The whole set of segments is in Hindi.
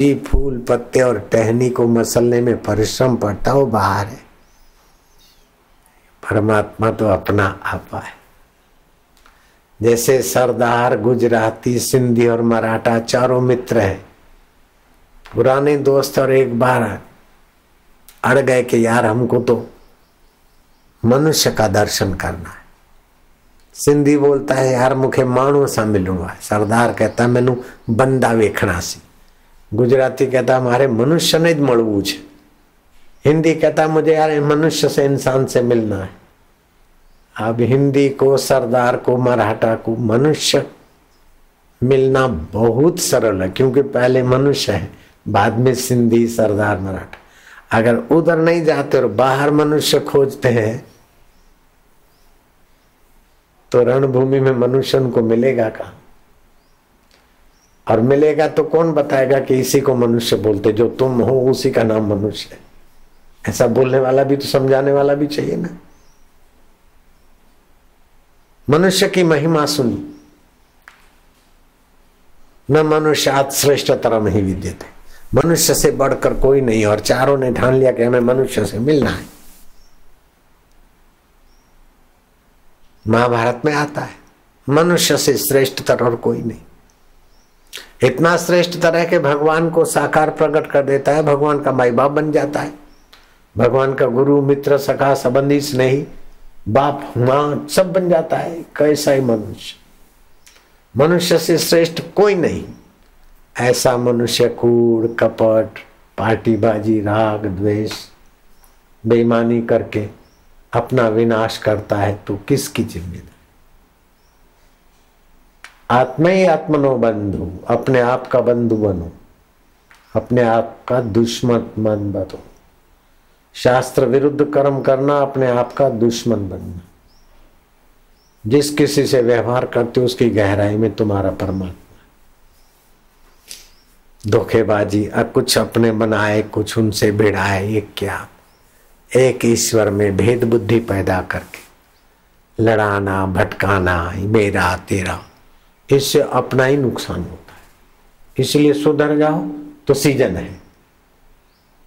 जी फूल पत्ते और टहनी को मसलने में परिश्रम पड़ता, वो बाहर है। परमात्मा तो अपना आपा है। जैसे सरदार, गुजराती, सिंधी और मराठा चारों मित्र हैं। पुराने दोस्त और एक बार अड़ गए कि यार हमको तो मनुष्य का दर्शन करना है। सिंधी बोलता है, यार मुखे माण्हू सा मिलूँगा। सरदार कहता है, मैनू बंदा वेखना सी गुजराती कहता हमारे मनुष्य ने મળવું છે हिंदी कहता मुझे यार मनुष्य से इंसान से मिलना है अब हिंदी को सरदार को मराठा को मनुष्य मिलना बहुत सरल है क्योंकि पहले मनुष्य है बाद में सिंधी सरदार मराठा अगर उधर नहीं जाते और बाहर मनुष्य खोजते हैं तो रणभूमि में मनुष्य उनको मिलेगा कहा और मिलेगा तो कौन बताएगा कि इसी को मनुष्य बोलते जो तुम हो, उसी का नाम मनुष्य है। ऐसा बोलने वाला भी तो समझाने वाला भी चाहिए ना। मनुष्य की महिमा सुनी। न मनुष्य आज श्रेष्ठ तरह ही विद्यते मनुष्य से बढ़कर कोई नहीं, और चारों ने ठान लिया कि हमें मनुष्य से मिलना है। महाभारत में आता है। मनुष्य से श्रेष्ठ तरह और कोई नहीं। इतना श्रेष्ठ तरह के भगवान को साकार प्रकट कर देता है, भगवान का माई बाप बन जाता है। भगवान का गुरु, मित्र, सखा, संबंधी स्नेही, बाप, माँ, सब बन जाता है, कैसा ही मनुष्य। मनुष्य से श्रेष्ठ कोई नहीं। ऐसा मनुष्य कूड़, कपट, पार्टीबाजी, राग, द्वेष, बेईमानी करके अपना विनाश करता है तो किसकी ज़िम्मेदारी? आत्मा ही आत्मनो बंधु, अपने आप का बंधु बनो, अपने आप का दुश्मन मन बनो। शास्त्र विरुद्ध कर्म करना, अपने आप का दुश्मन बनना। जिस किसी से व्यवहार करते हो, उसकी गहराई में तुम्हारा परमात्मा। धोखेबाजी कुछ अपने बनाए कुछ उनसे भिड़ाए ये क्या? एक ईश्वर में भेद बुद्धि पैदा करके, लड़ाना, भटकाना, मेरा, तेरा। इससे अपना ही नुकसान होता है। इसलिए सुधर जाओ तो सीज़न है।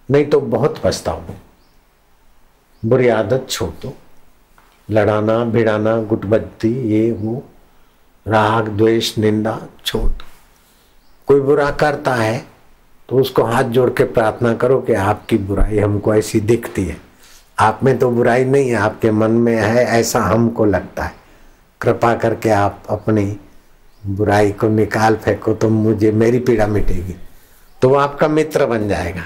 नहीं तो बहुत पछताओ। बुरी आदत छोड़। दो लड़ाना, भिड़ाना, गुटबत्ती, ये, वो, राग, द्वेष, निंदा छोड़। दो कोई बुरा करता है तो उसको हाथ जोड़ के प्रार्थना करो कि आपकी बुराई हमको ऐसी दिखती है। आप में तो बुराई नहीं है, आपके मन में है, ऐसा हमको लगता है। कृपा करके आप अपनी बुराई को निकाल फेंको तो मुझे, मेरी पीड़ा मिटेगी। तो वो आपका मित्र बन जाएगा।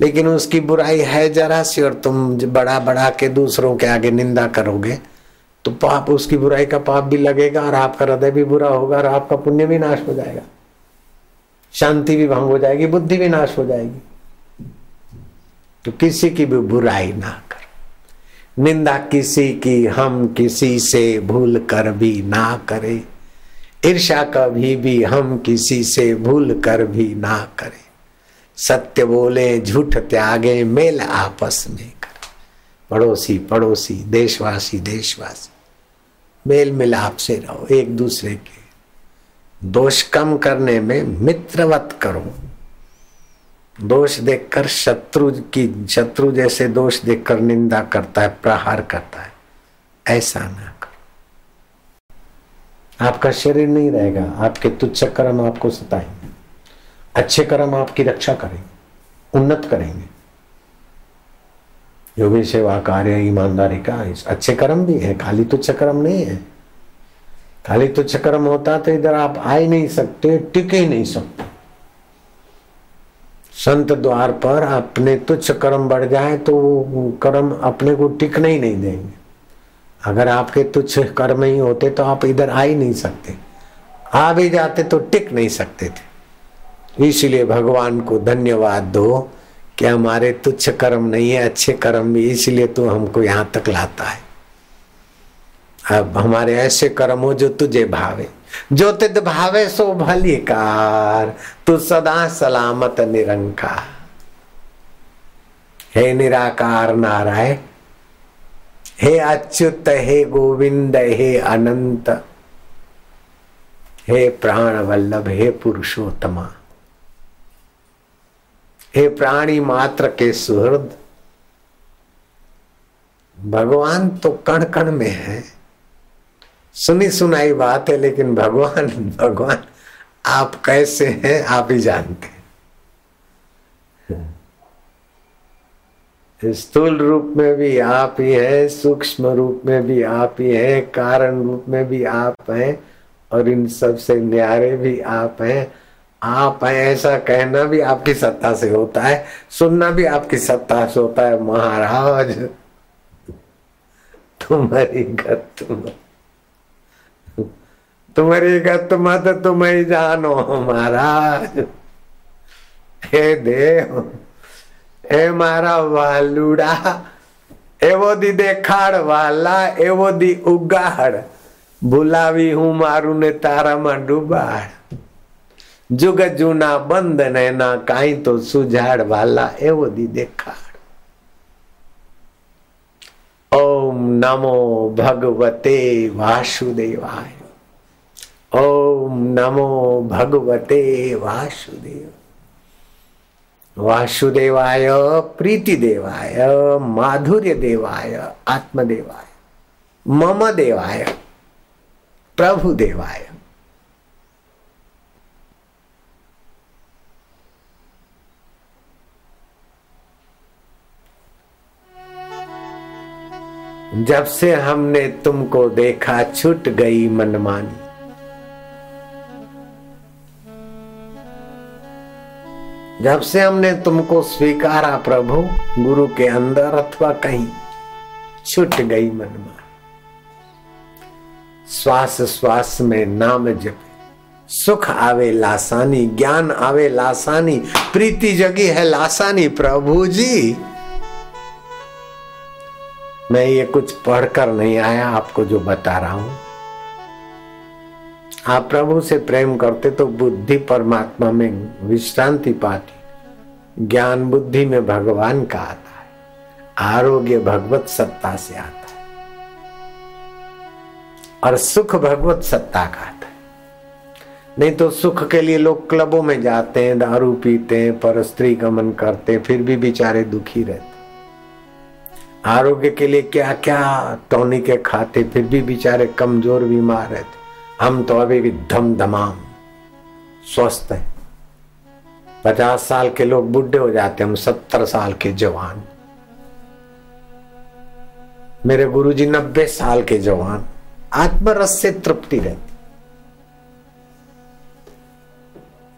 लेकिन उसकी बुराई है जरा सी और तुम बड़ा बड़ा के दूसरों के आगे निंदा करोगे तो पाप, उसकी बुराई का पाप भी लगेगा और आपका हृदय भी बुरा होगा और आपका पुण्य भी नाश हो जाएगा। शांति भी भंग हो जाएगी, बुद्धि भी नाश हो जाएगी। तो किसी की भी बुराई ना कर। निंदा किसी की, हम किसी से भूल कर भी ना करें। ईर्षा कभी भी हम किसी से भूल कर भी ना करें। सत्य बोले, झूठ त्यागे, मेल आपस में कर। पड़ोसी पड़ोसी, देशवासी देशवासी, मेल मिलाप से रहो, एक दूसरे के। दोष कम करने में मित्रवत करो। दोष देखकर शत्रु की, शत्रु जैसे दोष देखकर निंदा करता है, प्रहार करता है। ऐसा ना आपका शरीर नहीं रहेगा, आपके तुच्छ कर्म आपको सताएँगे। अच्छे कर्म आपकी रक्षा करेंगे, उन्नत करेंगे। भी सेवा कार्य, ईमानदारी का अच्छे कर्म भी है, खाली तुच्छ कर्म नहीं है। खाली तुच्छ कर्म होता तो इधर आप आ ही नहीं सकते, टिक ही नहीं सकते। संत द्वार पर अपने तुच्छ कर्म बढ़ जाए तो कर्म अपने को टिकने ही नहीं देंगे। अगर आपके तुच्छ कर्म ही होते तो आप इधर आ ही नहीं सकते। आ भी जाते तो टिक नहीं सकते थे। इसलिए भगवान को धन्यवाद दो कि हमारे तुच्छ कर्म नहीं है, अच्छे कर्म भी इसलिए तू हमको यहाँ तक लाता है। अब हमारे ऐसे कर्म हो जो तुझे भावे। जो तिद भावे सो भलीकार, तू सदा सलामत निरंकार। हे निराकार नारायण हे अच्युत, हे गोविंद, हे अनंत, हे प्राण वल्लभ हे पुरुषोत्तमा। हे प्राणी मात्र के सुहृद, भगवान तो कण कण में है। सुनी सुनाई बात है, लेकिन भगवान भगवान आप कैसे हैं, आप ही जानते स्थूल रूप में भी आप ही है, सूक्ष्म रूप में भी आप ही है, कारण रूप में भी आप हैं, और इन सबसे न्यारे भी आप हैं। आप हैं, ऐसा कहना भी आपकी सत्ता से होता है, सुनना भी आपकी सत्ता से होता है, महाराज। तुम्हारी गत तुम्हारी गत मत तुम ही जानो, महाराज। हे देव। એ મારા વાલુડા એવો દી દેખાડ વાલા એવો દી ઉગાડ ભૂલાવી હું મારું ને તારામાં ડૂબાડ જુગ જૂના બંધ ને ના કાંઈ તો સુજાડ વાલા એવો દી દેખાડ ઓમ નમો ભગવતે વાસુદેવાય ઓમ નમો ભગવતે વાસુદેવ वासुदेवाय प्रीति देवाय माधुर्य देवाय आत्मदेवाय मम देवाय प्रभु देवाय जब से हमने तुमको देखा, छूट गई मनमानी। जब से हमने तुमको स्वीकारा प्रभु, गुरु के अंदर अथवा कहीं, छुट गई मन में। श्वास श्वास में नाम जपे। सुख आवे लासानी, ज्ञान आवे लासानी, प्रीति जगी है लासानी, प्रभु जी। मैं ये कुछ पढ़कर नहीं आया, आपको जो बता रहा हूँ। आप प्रभु से प्रेम करते तो बुद्धि परमात्मा में विश्रांति पाती। ज्ञान बुद्धि में भगवान का आता है। आरोग्य भगवत सत्ता से आता है। और सुख भगवत सत्ता का आता है। नहीं तो सुख के लिए लोग क्लबों में जाते हैं, दारू पीते हैं, पर स्त्री गमन करते फिर भी बेचारे दुखी रहते आरोग्य के लिए क्या क्या टॉनिक खाते फिर भी बेचारे कमज़ोर, बीमार रहते हम तो अभी भी धम धमाम स्वस्थ है। पचास साल के लोग बुढ़े हो जाते हम सत्तर साल के जवान। मेरे गुरुजी नब्बे साल के जवान, आत्मरस से तृप्ति रहती।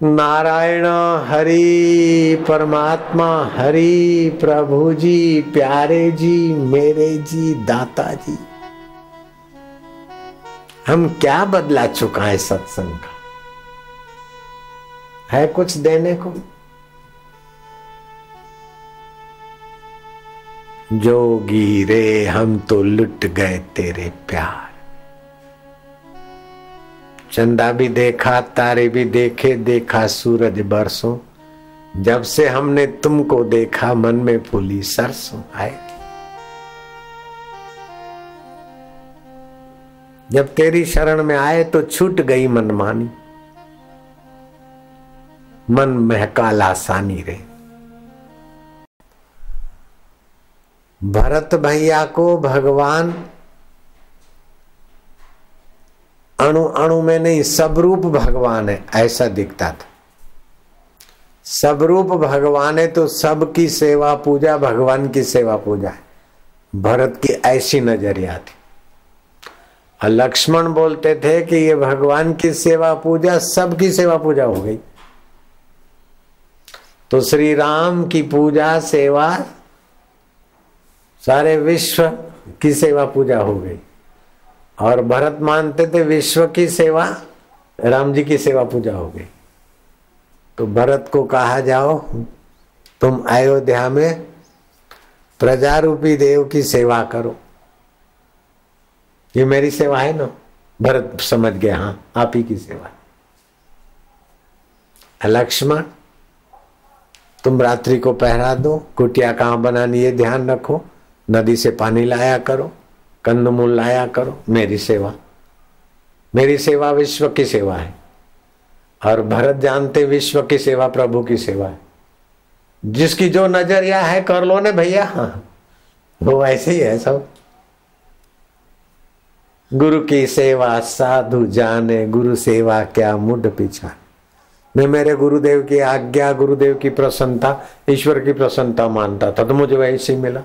नारायण हरि, परमात्मा हरि प्रभु जी प्यारे जी, मेरे जी, दाता जी। हम क्या बदला चुका है सत्संग का? है कुछ देने को? जोगी रे, हम तो लुट गए तेरे प्यार। चंदा भी देखा, तारे भी देखे, देखा सूरज बरसों। जब से हमने तुमको देखा, मन में फूली सरसों, आए। जब तेरी शरण में आए तो छूट गई मनमानी। मन महका लासानी रे। भरत भैया को भगवान अणु अणु में नहीं सब रूप भगवान है, ऐसा दिखता था। सब रूप भगवान है तो सबकी सेवा पूजा, भगवान की सेवा पूजा है। भरत की ऐसी नज़रिया थी। लक्ष्मण बोलते थे कि ये भगवान की सेवा पूजा, सबकी सेवा पूजा हो गई। तो श्री राम की पूजा, सेवा, सारे विश्व की सेवा पूजा हो गई। और भरत मानते थे विश्व की सेवा, राम जी की सेवा पूजा हो गई। तो भरत को कहा, जाओ, तुम अयोध्या में प्रजारूपी देव की सेवा करो। ये मेरी सेवा है ना? भरत समझ गया हाँ आप ही की सेवा लक्ष्मण, तुम रात्रि को पहरा दो, कुटिया कहाँ बनानी ये ध्यान रखो, नदी से पानी लाया करो, कंदमूल लाया करो, मेरी सेवा। मेरी सेवा विश्व की सेवा है, और भरत जानते विश्व की सेवा प्रभु की सेवा है। जिसकी जो नज़रिया है कर लो ने भैया। वो ऐसे ही है सब। गुरु की सेवा साधु जाने, गुरु सेवा क्या मुड पीछा मैं मेरे गुरुदेव की आज्ञा, गुरुदेव की प्रसन्नता, ईश्वर की प्रसन्नता मानता था तो मुझे वैसे ही मिला।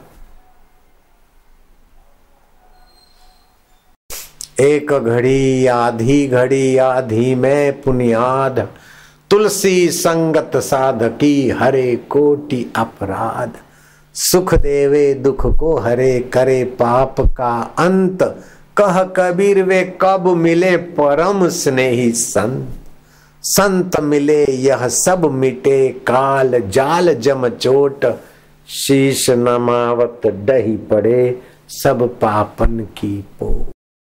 एक घड़ी, आधी घड़ी, आधी में पुनियाद। तुलसी संगत साधकी, हरे कोटि अपराध। सुख देवे, दुख को हरे करे, पाप का अंत। कह कबीर वे कब मिले परम स्नेही संत? संत मिले यह सब मिटे काल जाल जम चोट। शीश नमावत डही पड़े सब पापन की पो